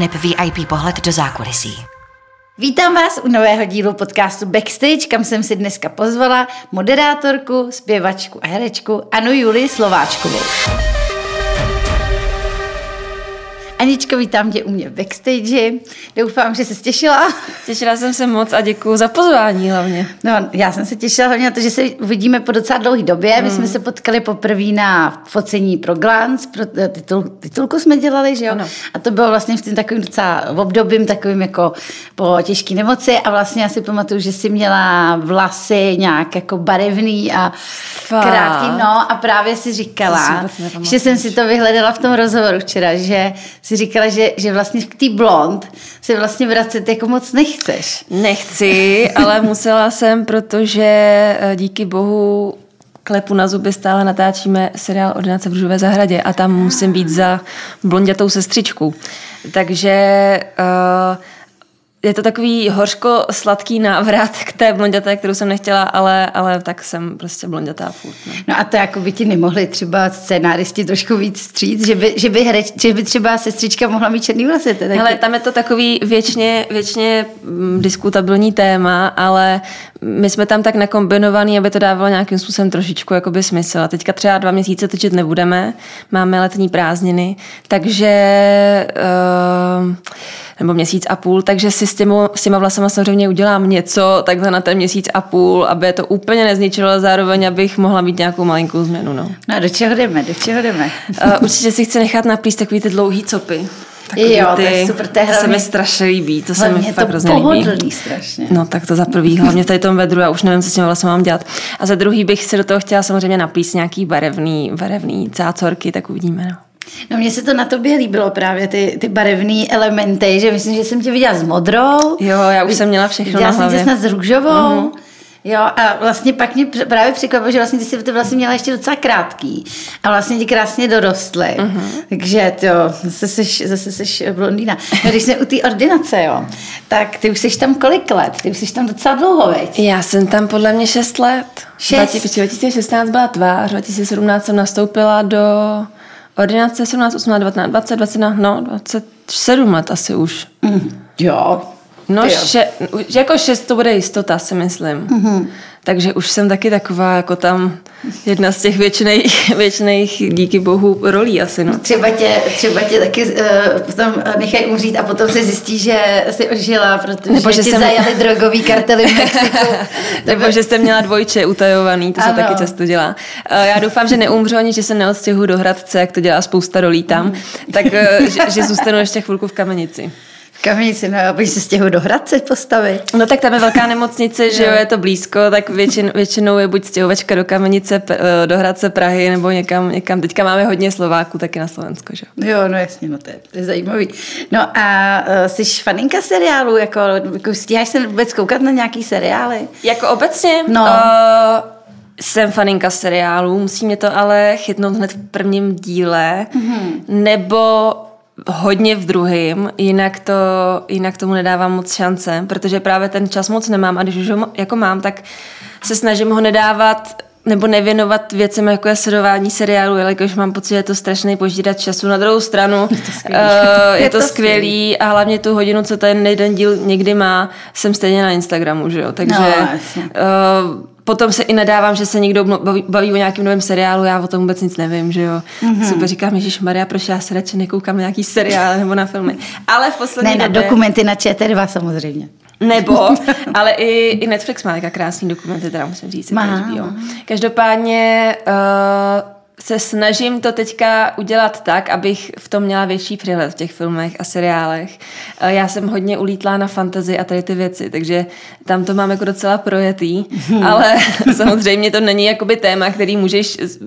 aneb VIP pohled do zákulisí. Vítám vás u nového dílu podcastu Backstage, kam jsem si dneska pozvala moderátorku, zpěvačku a herečku Anu Julii Slováčkovou. Aničko, vítám tě u mě v backstage. Doufám, že jsi těšila. Těšila jsem se moc a děkuji za pozvání hlavně. No, já jsem se těšila hlavně na to, že se uvidíme po docela dlouhé době. My mm. jsme se potkali poprvé na focení pro Glance, pro titul, titulku jsme dělali, že jo? Ano. A to bylo vlastně v tím takovým docela v obdobím, takovým jako po těžké nemoci a vlastně já si pamatuju, že jsi měla vlasy nějak jako barevný a krátký, no a právě si říkala, že jsem si to vyhledala v tom rozhovoru včera, že si říkala, že, že vlastně k té blond se vlastně vracet jako moc nechceš. Nechci, ale musela jsem, protože eh, díky bohu klepu na zuby stále natáčíme seriál Ordinace v Růžové zahradě a tam musím být za blondětou sestřičku. Takže uh, je to takový hořko-sladký návrat k té blonděté, kterou jsem nechtěla, ale, ale tak jsem prostě blondětá furt. No. no a to jako by ti nemohli třeba scénáristi trošku víc stříct, že by, že by, hreč, že by třeba sestřička mohla mít černý vlasy. Taky... Hele, tam je to takový věčně, věčně mm, diskutabilní téma, ale my jsme tam tak nakombinovaný, aby to dávalo nějakým způsobem trošičku jakoby smysl. A teďka třeba dva měsíce točit nebudeme, máme letní prázdniny, takže uh, nebo měsíc a půl, takže si s, těmu, s těma vlasama samozřejmě udělám něco takhle na ten měsíc a půl, aby to úplně nezničilo, ale zároveň abych mohla mít nějakou malinkou změnu. No, no a do čeho jdeme, do čeho jdeme? Uh, určitě si chci nechat naplíst takový ty dlouhý copy. Takový jo, ty, to je super, to, je to se mi strašně líbí, to se mi fakt hrozně líbí. strašně. No tak to za prvý, hlavně tady tom vedru, já už nevím, co s tím vlastně mám dělat. A za druhý bych si do toho chtěla samozřejmě naplíst nějaký barevný, barevný cácorky, tak uvidíme. No. No mně se to na tobě líbilo právě, ty, ty barevné elementy, že myslím, že jsem tě viděla s modrou. Jo, já už jsem měla všechno viděla na hlavě. jsem tě snad s růžovou. Uh-huh. Jo, a vlastně pak mě právě překvapilo, že vlastně ty si to vlastně měla ještě docela krátký a vlastně ti krásně dorostly. Uh-huh. Takže to, zase seš, zase seš blondýna. No, když jsme u té ordinace, jo, tak ty už jsi tam kolik let? Ty už jsi tam docela dlouho, veď? Já jsem tam podle mě 6 let. 6? 2016 byla tvář, 2017 jsem nastoupila do Ordinace 17, 18, 19, 20, 21, no 27 let asi už. Mm, jo. No, še, jako šest to bude jistota, si myslím. Mm-hmm. Takže už jsem taky taková, jako tam jedna z těch věčných, věčných díky bohu, rolí asi. No. Třeba, tě, třeba tě taky uh, potom nechají umřít a potom se zjistí, že jsi ožila, protože Nebo že tě jsem... zajali drogový kartely v Mexiku. Nebo že jste měla dvojče utajovaný, to ano. se taky často dělá. Uh, já doufám, že neumřu ani, že se neodstěhu do Hradce, jak to dělá spousta rolí tam, mm. tak uh, že, že zůstanu ještě chvilku v kamenici. Kamenici, no a se stěhu do Hradce postavit. No tak tam je velká nemocnice, že jo, je to blízko, tak většin, většinou je buď stěhovačka do Kamenice, eh, do Hradce Prahy, nebo někam, někam. Teďka máme hodně Slováků taky na Slovensko, že jo. Jo, no jasně, no to je, to je zajímavý. No a uh, jsi faninka seriálu, jako, jako stíháš se vůbec koukat na nějaký seriály? Jako obecně? No. Uh, jsem faninka seriálu, musí mě to ale chytnout hned v prvním díle, mm-hmm. nebo hodně v druhém, jinak, to, jinak tomu nedávám moc šance, protože právě ten čas moc nemám a když už ho jako mám, tak se snažím ho nedávat nebo nevěnovat věcem, jako je sledování seriálu, jelikož mám pocit, že je to strašný požírat času. Na druhou stranu je to skvělý, uh, je, je to, to skvělý, skvělý a hlavně tu hodinu, co ten jeden díl někdy má, jsem stejně na Instagramu, že jo? Takže no, uh, potom se i nadávám, že se někdo baví, baví o nějakém novém seriálu, já o tom vůbec nic nevím, že jo. Mm-hmm. Super říkám, Ježíš Maria, proč já se radši nekoukám na nějaký seriál nebo na filmy. Ale v poslední Ne, době... na dokumenty na ČT2 samozřejmě. Nebo, ale i, i Netflix má taková krásný dokumenty, teda musím říct. Má. Každopádně uh, se snažím to teďka udělat tak, abych v tom měla větší přehled v těch filmech a seriálech. Já jsem hodně ulítlá na fantazy a tady ty věci, takže tam to mám jako docela projetý, hmm. ale samozřejmě to není jakoby téma, který můžeš s,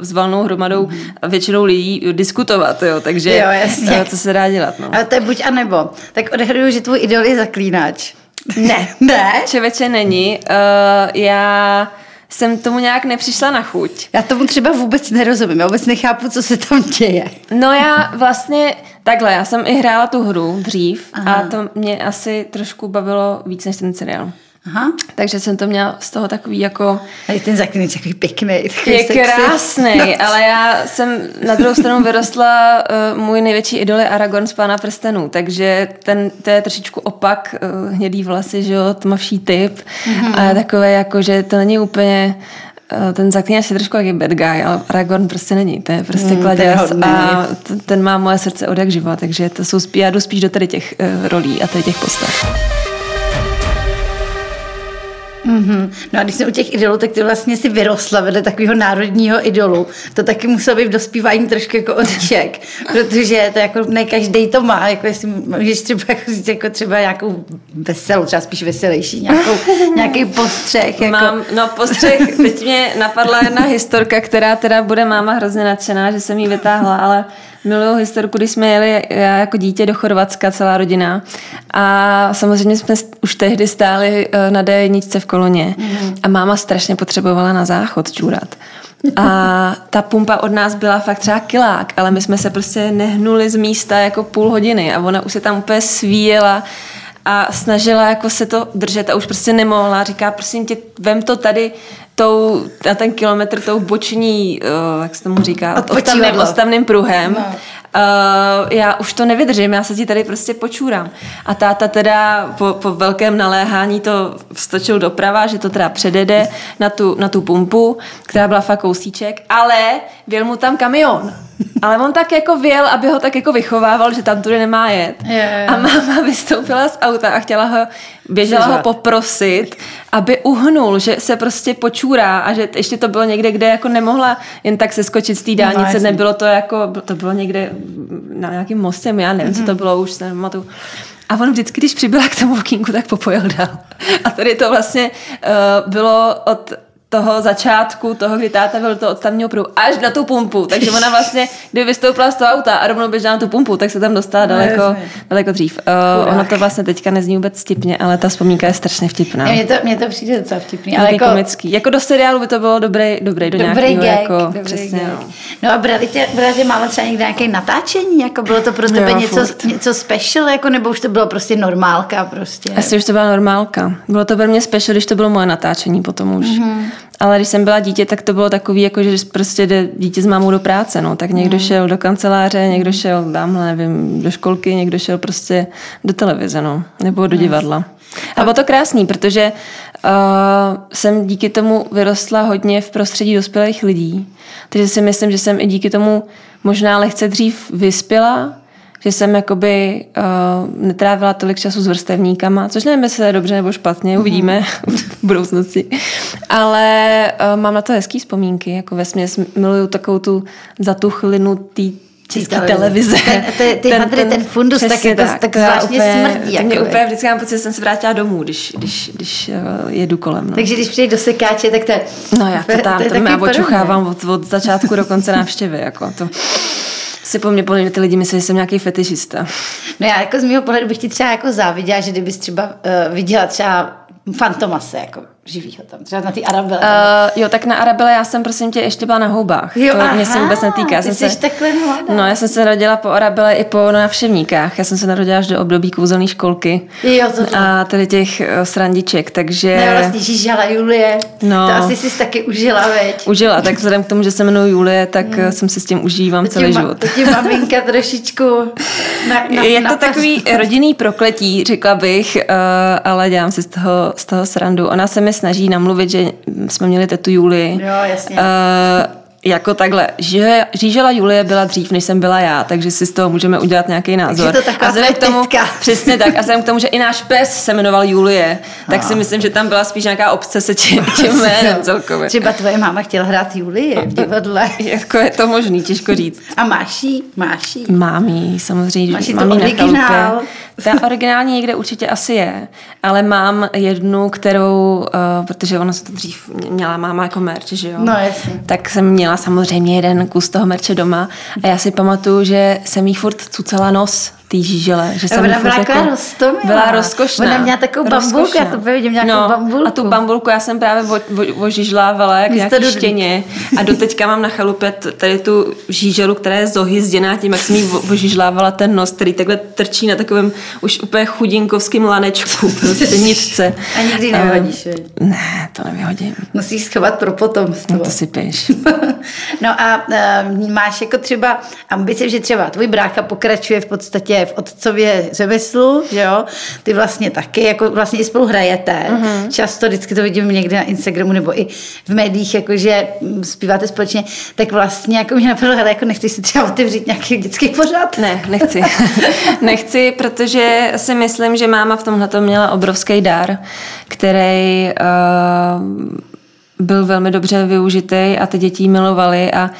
s valnou hromadou většinou lidí diskutovat, jo, takže jo, jasně. co se dá dělat. No. Ale to je buď a nebo. Tak odhaduju, že tvůj idol je zaklínač. Ne, ne? Čeveče není. Uh, já jsem tomu nějak nepřišla na chuť. Já tomu třeba vůbec nerozumím, já vůbec nechápu, co se tam děje. No já vlastně takhle, já jsem i hrála tu hru dřív Aha. a to mě asi trošku bavilo víc než ten seriál. Aha. Takže jsem to měla z toho takový jako... A ten zaklínač takový pěkný. Takový je krásný, no. ale já jsem na druhou stranu vyrostla, uh, můj největší idol je Aragorn z Pána prstenů, takže ten, to je trošičku opak, uh, hnědý vlasy, že jo, tmavší typ mm-hmm. a takové jako, že to není úplně eh, ten zaklínač je trošku jaký bad guy, ale Aragorn prostě není. To je prostě mm, kladěz a ten má moje srdce od jak živa, takže to jsou já jdu spíš do tady těch uh, rolí a tady těch postav. Mm-hmm. No a když jsme u těch idolů, tak ty vlastně si vyrostla vedle takového národního idolu. To taky muselo být v dospívání trošku jako oříšek, protože to jako ne každý to má, jako jestli můžeš třeba jako říct jako třeba nějakou veselou, třeba spíš veselější, nějakou, nějaký postřeh. Jako. Mám, no postřeh, teď mě napadla jedna historka, která teda bude máma hrozně nadšená, že jsem ji vytáhla, ale miluju historku, když jsme jeli já jako dítě do Chorvatska, celá rodina. A samozřejmě jsme už tehdy stáli eh, na d v koloně. Mm. A máma strašně potřebovala na záchod čůrat. A ta pumpa od nás byla fakt třeba kilák, ale my jsme se prostě nehnuli z místa jako půl hodiny a ona už se tam úplně svíjela a snažila jako se to držet a už prostě nemohla. Říká, prosím tě, vem to tady tou, na ten kilometr tou boční, uh, jak se tomu říká, ostavným, ostavným pruhem. No. Uh, já už to nevydržím, já se ti tady prostě počůrám. A táta teda po, po velkém naléhání to vstočil doprava, že to teda předede na tu, na tu pumpu, která byla fakt kousíček, ale věl mu tam kamion. Ale on tak jako věl, aby ho tak jako vychovával, že tam tudy nemá jet. Je, je. A máma vystoupila z auta a chtěla ho, běžela ho poprosit, aby uhnul, že se prostě počůrá a že ještě to bylo někde, kde jako nemohla jen tak se skočit z té no, dálnice, no, nebylo to jako, to bylo někde na nějakým mostem, já nevím, mm-hmm. co to mhm. bylo, už se nematu. A on vždycky, když přibyla k tomu okýnku, tak popojel dál. A tady to vlastně uh, bylo od toho začátku, toho, kdy táta byl to odstavního pruhu, až na tu pumpu. Takže ona vlastně, kdyby vystoupila z toho auta a rovnou běžela na tu pumpu, tak se tam dostala no, daleko, no, daleko dřív. Uh, ono to vlastně teďka nezní vůbec vtipně, ale ta vzpomínka je strašně vtipná. Mně to, mně to přijde docela vtipný. Ale jako, komický. Jako do seriálu by to bylo dobrý, dobrý do dobrý nějakého, gag, jako, dobrý přesně, gag. No. no a brali tě, brali tě máma třeba někde nějaké natáčení, jako bylo to pro tebe jo, něco, něco special, jako, nebo už to bylo prostě normálka prostě? Asi už to byla normálka. Bylo to pro mě special, když to bylo moje natáčení potom už. Mm-hmm. Ale když jsem byla dítě, tak to bylo takový, jako že prostě jde dítě s mámou do práce. No. Tak někdo mm. šel do kanceláře, někdo šel tamhle, nevím, do školky, někdo šel prostě do televize, no. nebo do divadla. A bylo to krásný, protože uh, jsem díky tomu vyrostla hodně v prostředí dospělých lidí. Takže si myslím, že jsem i díky tomu možná lehce dřív vyspěla, že jsem jakoby uh, netrávila tolik času s vrstevníkama, což nevím, jestli je dobře nebo špatně, uvidíme mm-hmm. v budoucnosti. Ale uh, mám na to hezký vzpomínky, jako ve směs miluju takovou tu zatuchlinu tý České televize. Ten, ty, ty ten, hadry, ten, ten fundus, tak, jako, tak, tak zvláštně úplně, smrdí. Tak mě úplně vždycky mám pocit, že jsem se vrátila domů, když, když, když uh, jedu kolem. No. Takže když přijde do sekáče, tak to je... No já to tam, to, to, to já očuchávám od, od začátku do konce návštěvy. Jako to si po mně podle ty lidi myslí, že jsem nějaký fetišista. No já jako z mého pohledu bych ti třeba jako záviděla, že kdybys třeba uh, viděla třeba Fantomase, jako živýho tam, třeba na ty Arabele. Uh, jo, tak na Arabele já jsem prosím tě ještě byla na houbách. Jo, to aha, mě se vůbec netýká. Já ty jsem jsi se, takhle mladá. No, já jsem se narodila po Arabele i po návštěvníkách. Já jsem se narodila až do období kouzelné školky. Jo, to A tady těch uh, srandiček, takže... Ne, vlastně žížala Julie. No. To asi jsi taky užila, veď? Užila, tak vzhledem k tomu, že se jmenuji Julie, tak hmm. jsem si s tím užívám to celý ma, život. To ti maminka trošičku na, na, Je to takový rodinný prokletí, řekla bych, uh, ale dělám si z toho, z toho srandu. Ona se mi snaží namluvit, že jsme měli tetu Juli. Jo, jasně. Uh, jako takhle, že Žížela Julie byla dřív, než jsem byla já, takže si z toho můžeme udělat nějaký názor. Takže to a vzhledem k tomu, přesně tak, a vzhledem k tomu, že i náš pes se jmenoval Julie, tak a. si myslím, že tam byla spíš nějaká obsese tím, tím jménem celkově. Třeba tvoje máma chtěla hrát Julie v divadle. jako je to možný, těžko říct. A máš jí? Máš jí? Mám jí, samozřejmě. Máš jí to originál? Ta originální někde určitě asi je, ale mám jednu, kterou, uh, protože ona se to dřív měla máma jako merch, že jo? No jasně. Tak jsem měla samozřejmě jeden kus toho merče doma. A já si pamatuju, že jsem jí furt cucala nos té žížele. Že jsem ona byla jako, rostomilá. Byla rozkošná. Ona měla takovou bambulku, já to vidím nějakou no, bambulku. A tu bambulku já jsem právě ožižlávala jak nějaký štěně. A doteďka mám na chalupě tady tu žíželu, která je zohyzděná tím, jak jsem jí ožižlávala ten nos, který takhle trčí na takovém už úplně chudinkovském lanečku, prostě nitce. A nikdy nevyhodíš, uh, Ne, to nevyhodím. Musíš schovat pro potomstvo. No to si píš. no a uh, máš jako třeba ambice, že třeba tvůj brácha pokračuje v podstatě v otcově řemeslu, že jo? Ty vlastně taky, jako vlastně i spolu hrajete. Uh-huh. Často vždycky to vidím někde na Instagramu nebo i v médiích, jakože zpíváte společně, tak vlastně jako mě napadlo, hele, jako nechci si třeba otevřít nějaký dětský pořad? Ne, nechci. nechci, protože si myslím, že máma v tomhle měla obrovský dar, který uh, byl velmi dobře využitý a ty děti milovali a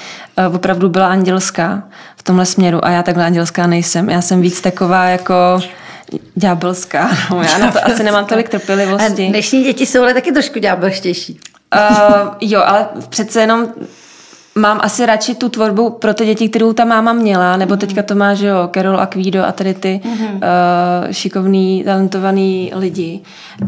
opravdu byla andělská v tomhle směru a já takhle andělská nejsem. Já jsem víc taková jako ďábelská. No, já na to asi nemám tolik trpělivosti. A dnešní děti jsou ale taky trošku ďábelštější. Uh, jo, ale přece jenom mám asi radši tu tvorbu pro ty děti, kterou ta máma měla, nebo teďka to má, že jo, Carol Aquido a tady ty mm-hmm. uh, šikovný, talentovaný lidi.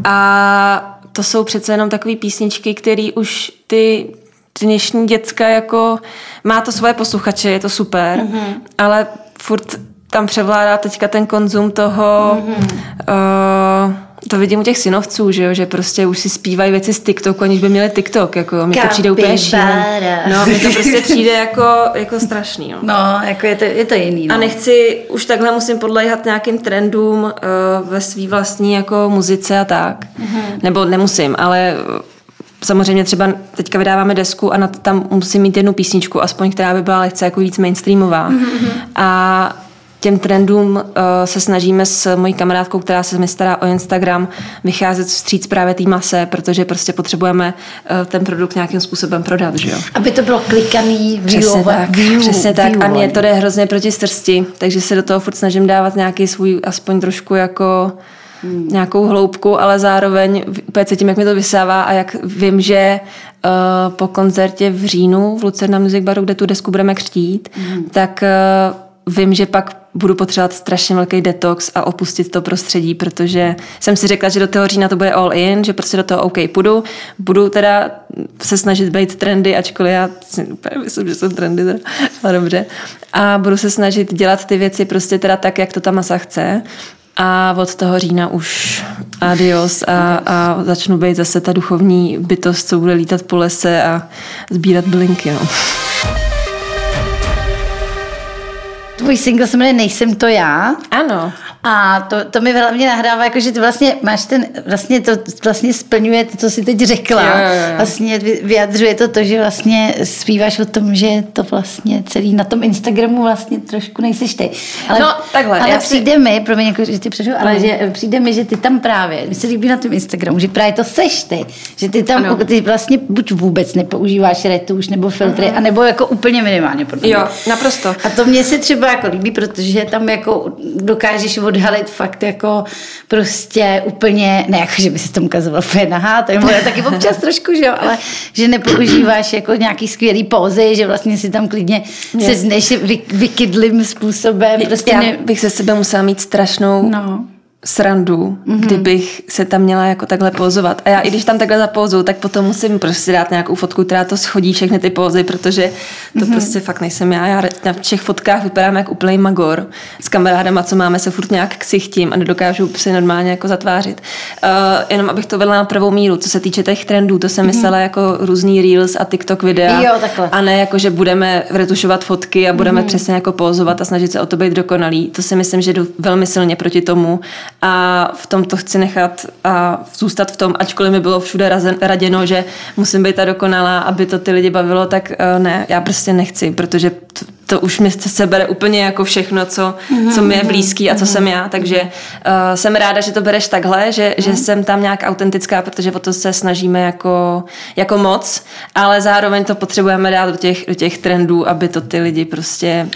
A to jsou přece jenom takové písničky, které už ty dnešní děcka jako má to svoje posluchače, je to super, mm-hmm. ale furt tam převládá teďka ten konzum toho mm-hmm. uh, to vidím u těch synovců, že jo, že prostě už si zpívají věci z TikToku, aniž by měli TikTok, jako mi to přijde úplně šílené. No, mi to prostě přijde jako, jako strašný. No. no, jako je to, je to jiný. No. A nechci, už takhle musím podléhat nějakým trendům uh, ve své vlastní jako muzice a tak. Mm-hmm. Nebo nemusím, ale samozřejmě třeba teďka vydáváme desku a na tam musím mít jednu písničku, aspoň která by byla lehce jako víc mainstreamová. Mm-hmm. A těm trendům uh, se snažíme s mojí kamarádkou, která se mi stará o Instagram, vycházet vstříc právě té mase, protože prostě potřebujeme uh, ten produkt nějakým způsobem prodat, že jo? Aby to bylo klikaný, přesně tak, view, přesně tak. View, a mě to jde hrozně proti srsti, takže se do toho furt snažím dávat nějaký svůj aspoň trošku jako hmm. nějakou hloubku, ale zároveň úplně cítím, jak mi to vysává a jak vím, že uh, po koncertě v říjnu v Lucerna Music Baru, kde tu desku budeme křtít, hmm. tak uh, vím, že pak budu potřebovat strašně velký detox a opustit to prostředí, protože jsem si řekla, že do toho října to bude all in, že prostě do toho OK půjdu. Budu teda se snažit být trendy, ačkoliv já si úplně myslím, že jsou trendy, teda, ale dobře. A budu se snažit dělat ty věci prostě teda tak, jak to ta masa chce. A od toho října už adios a, a začnu být zase ta duchovní bytost, co bude lítat po lese a sbírat bylinky. No. Tvůj single se jmenuje Nejsem to já. Ano. A to, to mi hlavně nahrává, jako, že ty vlastně máš ten, vlastně to vlastně splňuje to, co jsi teď řekla. Jo, jo, jo. Vlastně vyjadřuje to to, že vlastně zpíváš o tom, že to vlastně celý na tom Instagramu vlastně trošku nejsiš ty. Ale, no, takhle. Ale přijde si... mi, promiň, jako, že ty přešel, ale mm. že přijde mi, že ty tam právě, mi se líbí na tom Instagramu, že právě to seš ty. Že ty tam, ano. ty vlastně buď vůbec nepoužíváš retuš nebo filtry, uh-huh. anebo jako úplně minimálně. Jo, naprosto. A to mě se třeba jako líbí, protože tam jako dokážeš od odhalit fakt jako prostě úplně, ne jako, že by si to ukazoval úplně nahá, to je taky občas trošku, že jo, ale že nepoužíváš jako nějaký skvělý pózy, že vlastně si tam klidně sedneš vy, vykydlým způsobem. Prostě Já ne... bych se sebe musela mít strašnou no srandu, mm-hmm. kdybych se tam měla jako takhle pozovat. A já i když tam takhle zapouzu, tak potom musím prostě dát nějakou fotku, která to schodí všechny ty pózy, protože to mm-hmm. prostě fakt nejsem já. Já na všech fotkách vypadám jak úplný magor. S kamarádama, co máme, se furt nějak ksichtím a nedokážu si normálně jako zatvářit. Uh, jenom abych to vedla na prvou míru, co se týče těch trendů, to jsem mm-hmm. myslela jako různý reels a TikTok videa. Jo, takhle. A ne jako, že budeme retušovat fotky a budeme mm-hmm. přesně jako pozovat a snažit se o to být dokonalý. To si myslím, že jdu velmi silně proti tomu a v tom to chci nechat a zůstat v tom, ačkoliv mi bylo všude raděno, že musím být ta dokonalá, aby to ty lidi bavilo, tak uh, ne, já prostě nechci, protože to, to už mi se bere úplně jako všechno, co, mm-hmm. co mi je mhm, blízký a co mm-hmm. jsem já, takže uh, jsem ráda, že to bereš takhle, že, že mhm. jsem tam nějak autentická, protože o to se snažíme jako, jako moc, ale zároveň to potřebujeme dát do těch, do těch trendů, aby to ty lidi prostě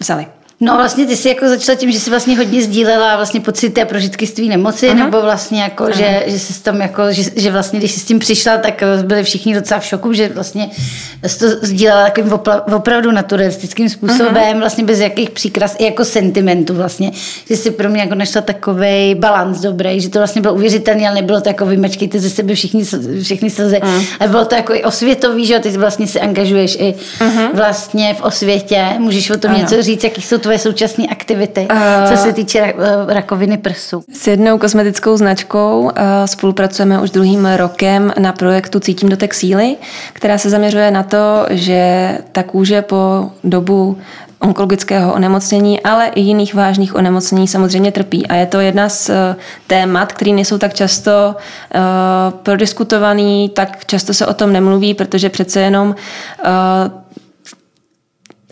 vzali. No vlastně ty jsi jako začala tím, že jsi vlastně hodně sdílela vlastně pocity a prožitky z tvý nemoci, Aha. nebo vlastně jako, že, že jsi tam jako, že, že, vlastně když jsi s tím přišla, tak byli všichni docela v šoku, že vlastně jsi to sdílela takovým opla, opravdu naturalistickým způsobem, Aha. vlastně bez jakých příkras, i jako sentimentu vlastně, že jsi pro mě jako našla takový balans dobrý, že to vlastně bylo uvěřitelné, ale nebylo to jako vymačkejte ze sebe všichni, všichni slzy, ale bylo to jako i osvětový, že ty vlastně se angažuješ i Aha. vlastně v osvětě, můžeš o tom ano. něco říct, jaký jsou tvoje současné aktivity, uh, co se týče eh, rakoviny prsu? S jednou kosmetickou značkou uh, spolupracujeme už druhým rokem na projektu Cítím dotek síly, která se zaměřuje na to, že ta kůže po dobu onkologického onemocnění, ale i jiných vážných onemocnění samozřejmě trpí. A je to jedna z témat, které nejsou tak často uh, prodiskutovaný, tak často se o tom nemluví, protože přece jenom uh,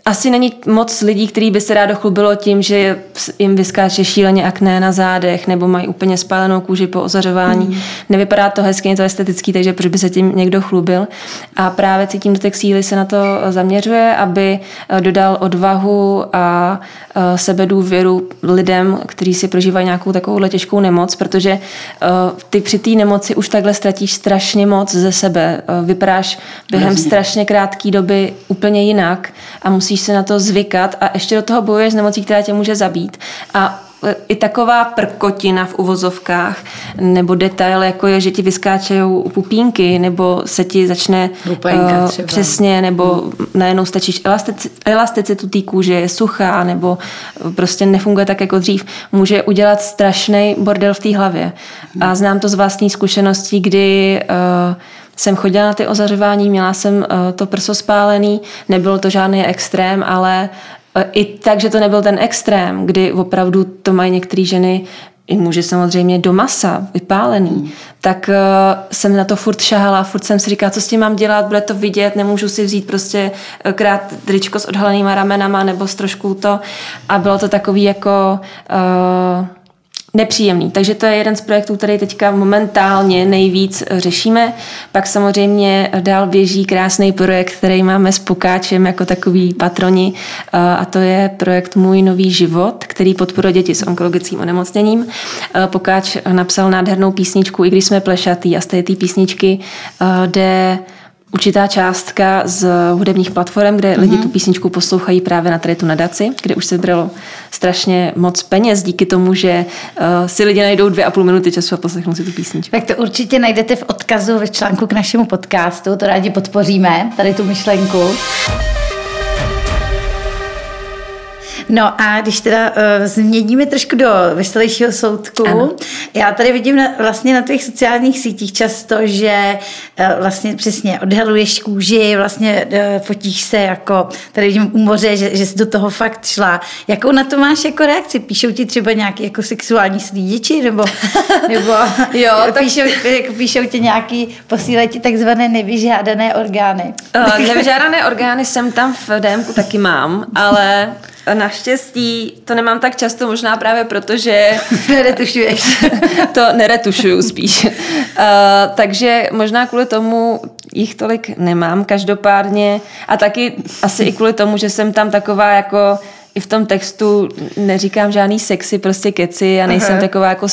asi není moc lidí, kteří by se rádo chlubilo tím, že jim vyskáče šíleně akné na zádech nebo mají úplně spálenou kůži po ozařování. Mm. Nevypadá to hezky, je to estetický, takže proč by se tím někdo chlubil. A právě cítím dotek síly se na to zaměřuje, aby eh, dodal odvahu a eh, sebedůvěru lidem, kteří si prožívají nějakou takovou těžkou nemoc, protože eh, ty při té nemoci už takhle ztratíš strašně moc ze sebe. Vypadáš během strašně krátké doby úplně jinak a musíš musíš se na to zvykat a ještě do toho bojuješ s nemocí, která tě může zabít. A e, i taková prkotina v uvozovkách, nebo detail, jako je, že ti vyskáčejí pupínky, nebo se ti začne Lupenka, uh, přesně, nebo hmm. najednou stačíš elastici, elasticitu té kůže, je suchá, nebo prostě nefunguje tak jako dřív, může udělat strašný bordel v té hlavě. Hmm. A znám to z vlastní zkušeností, kdy uh, jsem chodila na ty ozařování, měla jsem eh, to prso spálený, nebylo to žádný extrém, ale eh, i tak, že to nebyl ten extrém, kdy opravdu to mají některé ženy i muži samozřejmě do masa, vypálený, hmm. tak uh, jsem na to furt šahala, furt jsem si říkala, co s tím mám dělat, bude to vidět, nemůžu si vzít prostě krát tričko s odhalenýma ramenama nebo s trošku to a bylo to takový jako uh, nepříjemný. Takže to je jeden z projektů, který teďka momentálně nejvíc řešíme. Pak samozřejmě dál běží krásný projekt, který máme s Pokáčem jako takový patroni a to je projekt Můj nový život, který podporuje děti s onkologickým onemocněním. Pokáč napsal nádhernou písničku, i když jsme plešatý a z té písničky jde určitá částka z hudebních platform, kde mm-hmm. lidi tu písničku poslouchají právě na tady tu nadaci, kde už se bralo strašně moc peněz díky tomu, že uh, si lidi najdou dvě a půl minuty času a poslechnou si tu písničku. Tak to určitě najdete v odkazu ve článku k našemu podcastu, to rádi podpoříme, tady tu myšlenku. No a když teda uh, změníme trošku do veselějšího soudku, ano. já tady vidím na, vlastně na tvých sociálních sítích často, že uh, vlastně přesně odhaluješ kůži, vlastně uh, fotíš se jako, tady vidím u moře, že, že jsi do toho fakt šla. Jakou na to máš jako reakci? Píšou ti třeba nějaký jako sexuální slídiči, nebo, nebo jo, tak... píšou, jako píšou ti nějaký, posílají ti takzvané nevyžádané orgány? Uh, nevyžádané orgány jsem tam v DMku taky mám, ale Naštěstí to nemám tak často, možná právě proto, že... Neretušuješ. to neretušuju spíš. Uh, takže možná kvůli tomu jich tolik nemám každopádně a taky asi i kvůli tomu, že jsem tam taková jako i v tom textu neříkám žádný sexy, prostě keci a nejsem Aha. taková jako,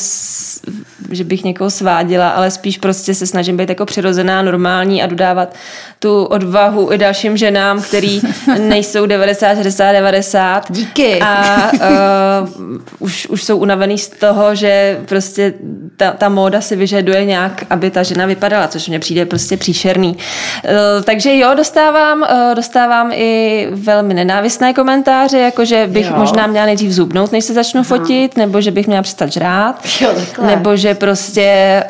že bych někoho sváděla, ale spíš prostě se snažím být jako přirozená, normální a dodávat tu odvahu i dalším ženám, který nejsou 90, 60, 90. Díky. A uh, už, už jsou unavený z toho, že prostě ta, ta móda si vyžaduje nějak, aby ta žena vypadala, což mně přijde prostě příšerný. Uh, takže jo, dostávám, uh, dostávám i velmi nenávistné komentáře, jako že bych jo. možná měla nejdřív zubnout, než se začnu Aha. fotit, nebo že bych měla přestat žrát, jo, nebo že prostě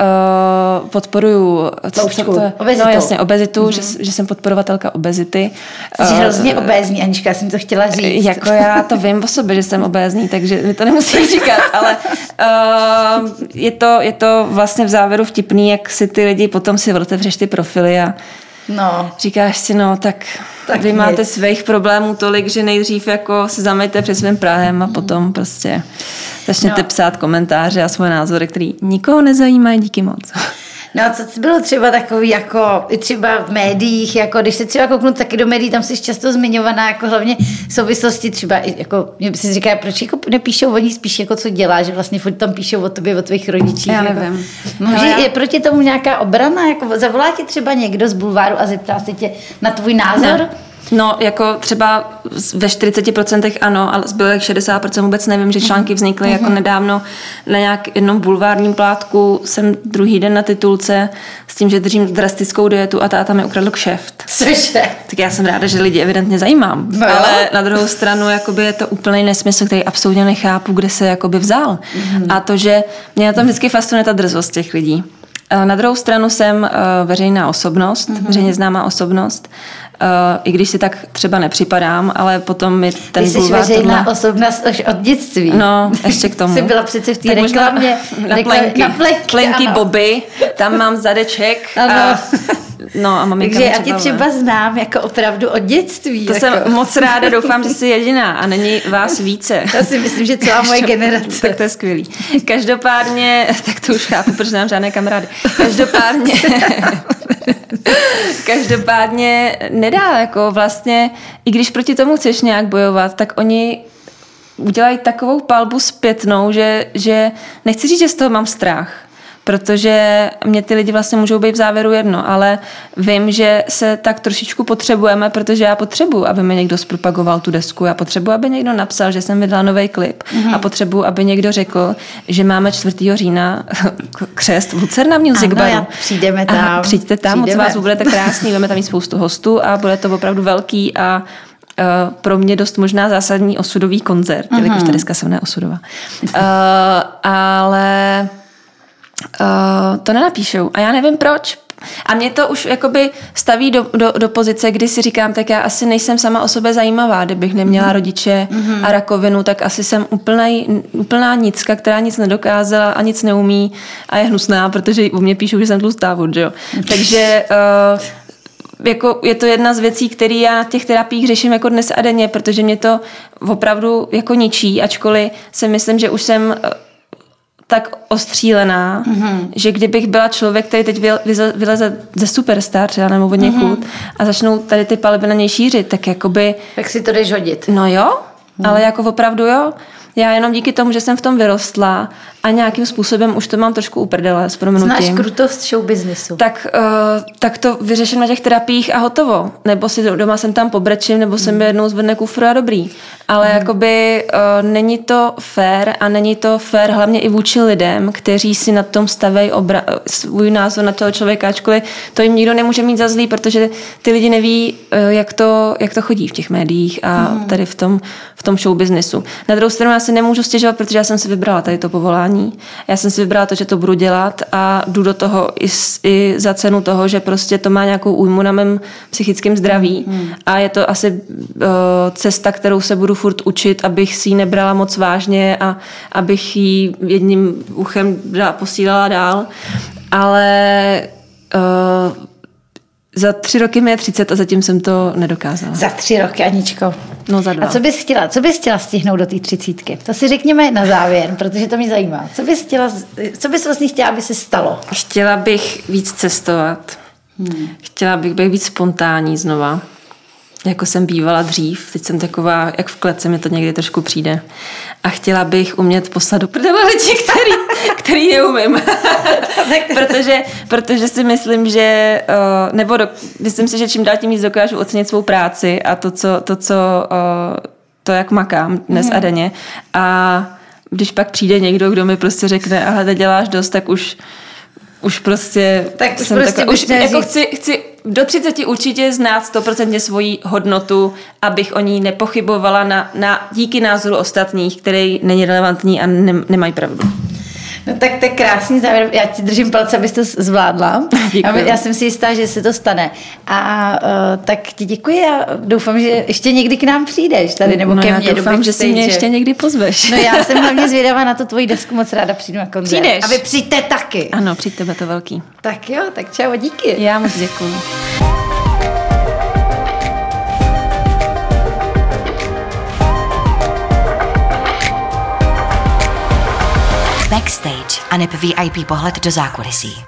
uh, podporuju co, co to, obezitu. No jasně, obezitu, mm-hmm. že, že jsem podporovatelka obezity. Jsi uh, hrozně obézní, Anička, já jsem to chtěla říct. Jako já to vím o sobě, že jsem obézní, takže mi to nemusí říkat, ale uh, je, to, je to vlastně v závěru vtipný, jak si ty lidi potom si otevřeš ty profily a No. Říkáš si, no, tak, tak vy nic. máte svých problémů tolik, že nejdřív jako se zamejte před svým Prahem a potom prostě začněte no. psát komentáře a svoje názory, který nikoho nezajímají, díky moc. No a co bylo třeba takový, jako i třeba v médiích, jako když se třeba kouknu taky do médií, tam jsi často zmiňovaná, jako hlavně v souvislosti třeba, jako, mě si říká, proč jako nepíšou oni spíš jako co dělá, že vlastně furt tam píšou o tobě, o tvých rodičích. Já jako. nevím. Může, já... je proti tomu nějaká obrana, jako zavolá ti třeba někdo z bulváru a zeptá se tě na tvůj názor? Ne. No, jako třeba ve 40% ano, ale zbylých 60% vůbec nevím, že články vznikly mm-hmm. jako mhm. nedávno na nějak jednom bulvárním plátku. Jsem druhý den na titulce s tím, že držím drastickou dietu a táta mi ukradl kšeft. Cože? Tak já jsem ráda, že lidi evidentně zajímám. No ale na druhou stranu jakoby je to úplný nesmysl, který absolutně nechápu, kde se jakoby vzal. Mm-hmm. A to, že mě na tom vždycky fascinuje ta drzost těch lidí. Na druhou stranu jsem veřejná osobnost, mm-hmm. veřejně známá osobnost I když si tak třeba nepřipadám, ale potom mi ten Ty jsi bulvár veřejná tohle... osobnost už od dětství. No, ještě k tomu. Jsi byla přece v té reklamě. Na, na plenky. Na plenky, plenky Bobby, tam mám zadeček. Ano. A, no a maminka Takže já ti třeba znám jako opravdu od dětství. To jako. jsem moc ráda, doufám, že jsi jediná a není vás více. To si myslím, že celá moje generace. tak to je skvělý. Každopádně, tak to už chápu, protože nemám žádné kamarády. Každopádně, Každopádně nedá, jako vlastně, i když proti tomu chceš nějak bojovat, tak oni udělají takovou palbu zpětnou, že, že nechci říct, že z toho mám strach, protože mě ty lidi vlastně můžou být v závěru jedno, ale vím, že se tak trošičku potřebujeme, protože já potřebuji, aby mi někdo zpropagoval tu desku, já potřebuji, aby někdo napsal, že jsem vydala nový klip mm-hmm. a potřebuji, aby někdo řekl, že máme 4. října křest v Lucerna Music ano, Baru. přijdeme tam. A přijďte tam, přijdeme. moc vás budete krásný, budeme tam mít spoustu hostů a bude to opravdu velký a Uh, pro mě dost možná zásadní osudový koncert, uh-huh. jelikož ta deska se mne osudová. Uh, ale uh, to nenapíšou. A já nevím proč. A mě to už jakoby staví do, do, do pozice, kdy si říkám, tak já asi nejsem sama o sobě zajímavá. Kdybych neměla mm-hmm. rodiče mm-hmm. a rakovinu, tak asi jsem úplná, úplná nicka, která nic nedokázala a nic neumí a je hnusná, protože u mě píšou, že jsem tlustá, že jo. Takže uh, jako je to jedna z věcí, které já na těch terapiích řeším jako dnes a denně, protože mě to opravdu jako ničí, ačkoliv si myslím, že už jsem tak ostřílená, mm-hmm. že kdybych byla člověk, který teď vyleze, ze superstar třeba nebo od někud mm-hmm. a začnou tady ty palby na něj šířit, tak jakoby... Tak si to jdeš hodit. No jo, mm. ale jako opravdu jo. Já jenom díky tomu, že jsem v tom vyrostla a nějakým způsobem už to mám trošku uprdele s proměnutím. Znáš krutost show businessu. Tak, uh, tak to vyřeším na těch terapiích a hotovo. Nebo si doma jsem tam pobrečím, nebo jsem mm. jednou zvedne kufru a dobrý. Ale mm. jakoby uh, není to fair a není to fair hlavně i vůči lidem, kteří si na tom stavejí obra- svůj názor na toho člověka, ačkoliv to jim nikdo nemůže mít za zlý, protože ty lidi neví, uh, jak, to, jak to chodí v těch médiích a mm. tady v tom, v tom show businessu. Na druhou stranu já si nemůžu stěžovat, protože já jsem si vybrala tady to povolání. Já jsem si vybrala to, že to budu dělat a jdu do toho i, i za cenu toho, že prostě to má nějakou újmu na mém psychickém zdraví mm. a je to asi uh, cesta, kterou se budu furt učit, abych si ji nebrala moc vážně a abych ji jedním uchem posílala dál. Ale uh, za tři roky mi je 30 a zatím jsem to nedokázala. Za tři roky, Aničko. No za dva. A co bys chtěla, co bys chtěla stihnout do té třicítky? To si řekněme na závěr, protože to mě zajímá. Co bys, chtěla, co bys vlastně chtěla, aby se stalo? Chtěla bych víc cestovat. Hmm. Chtěla bych být víc spontánní znova jako jsem bývala dřív. Teď jsem taková, jak v klece mi to někdy trošku přijde. A chtěla bych umět poslat do prdele lidi, který, který neumím. protože, protože si myslím, že, uh, nebo do, myslím si, že čím dál tím víc dokážu ocenit svou práci a to, co, to, co uh, to, jak makám dnes mm. a denně. A když pak přijde někdo, kdo mi prostě řekne, ale děláš dost, tak už už prostě tak už jsem prostě taková, už jako chci, chci do 30 určitě znát stoprocentně svoji hodnotu, abych o ní nepochybovala na, na díky názoru ostatních, který není relevantní a ne, nemají pravdu. No tak to je krásný závěr. Já ti držím palce, abys to zvládla. Děkuji. Já jsem si jistá, že se to stane. A uh, tak ti děkuji a doufám, že ještě někdy k nám přijdeš tady nebo no ke mně. doufám, že si mě ještě někdy pozveš. No já jsem hlavně zvědavá na to tvoji desku, moc ráda přijdu na koncert. Přijdeš. A vy přijďte taky. Ano, přijďte, to velký. Tak jo, tak čau, díky. Já moc děkuji. Backstage a VIP pohled do zákulisí.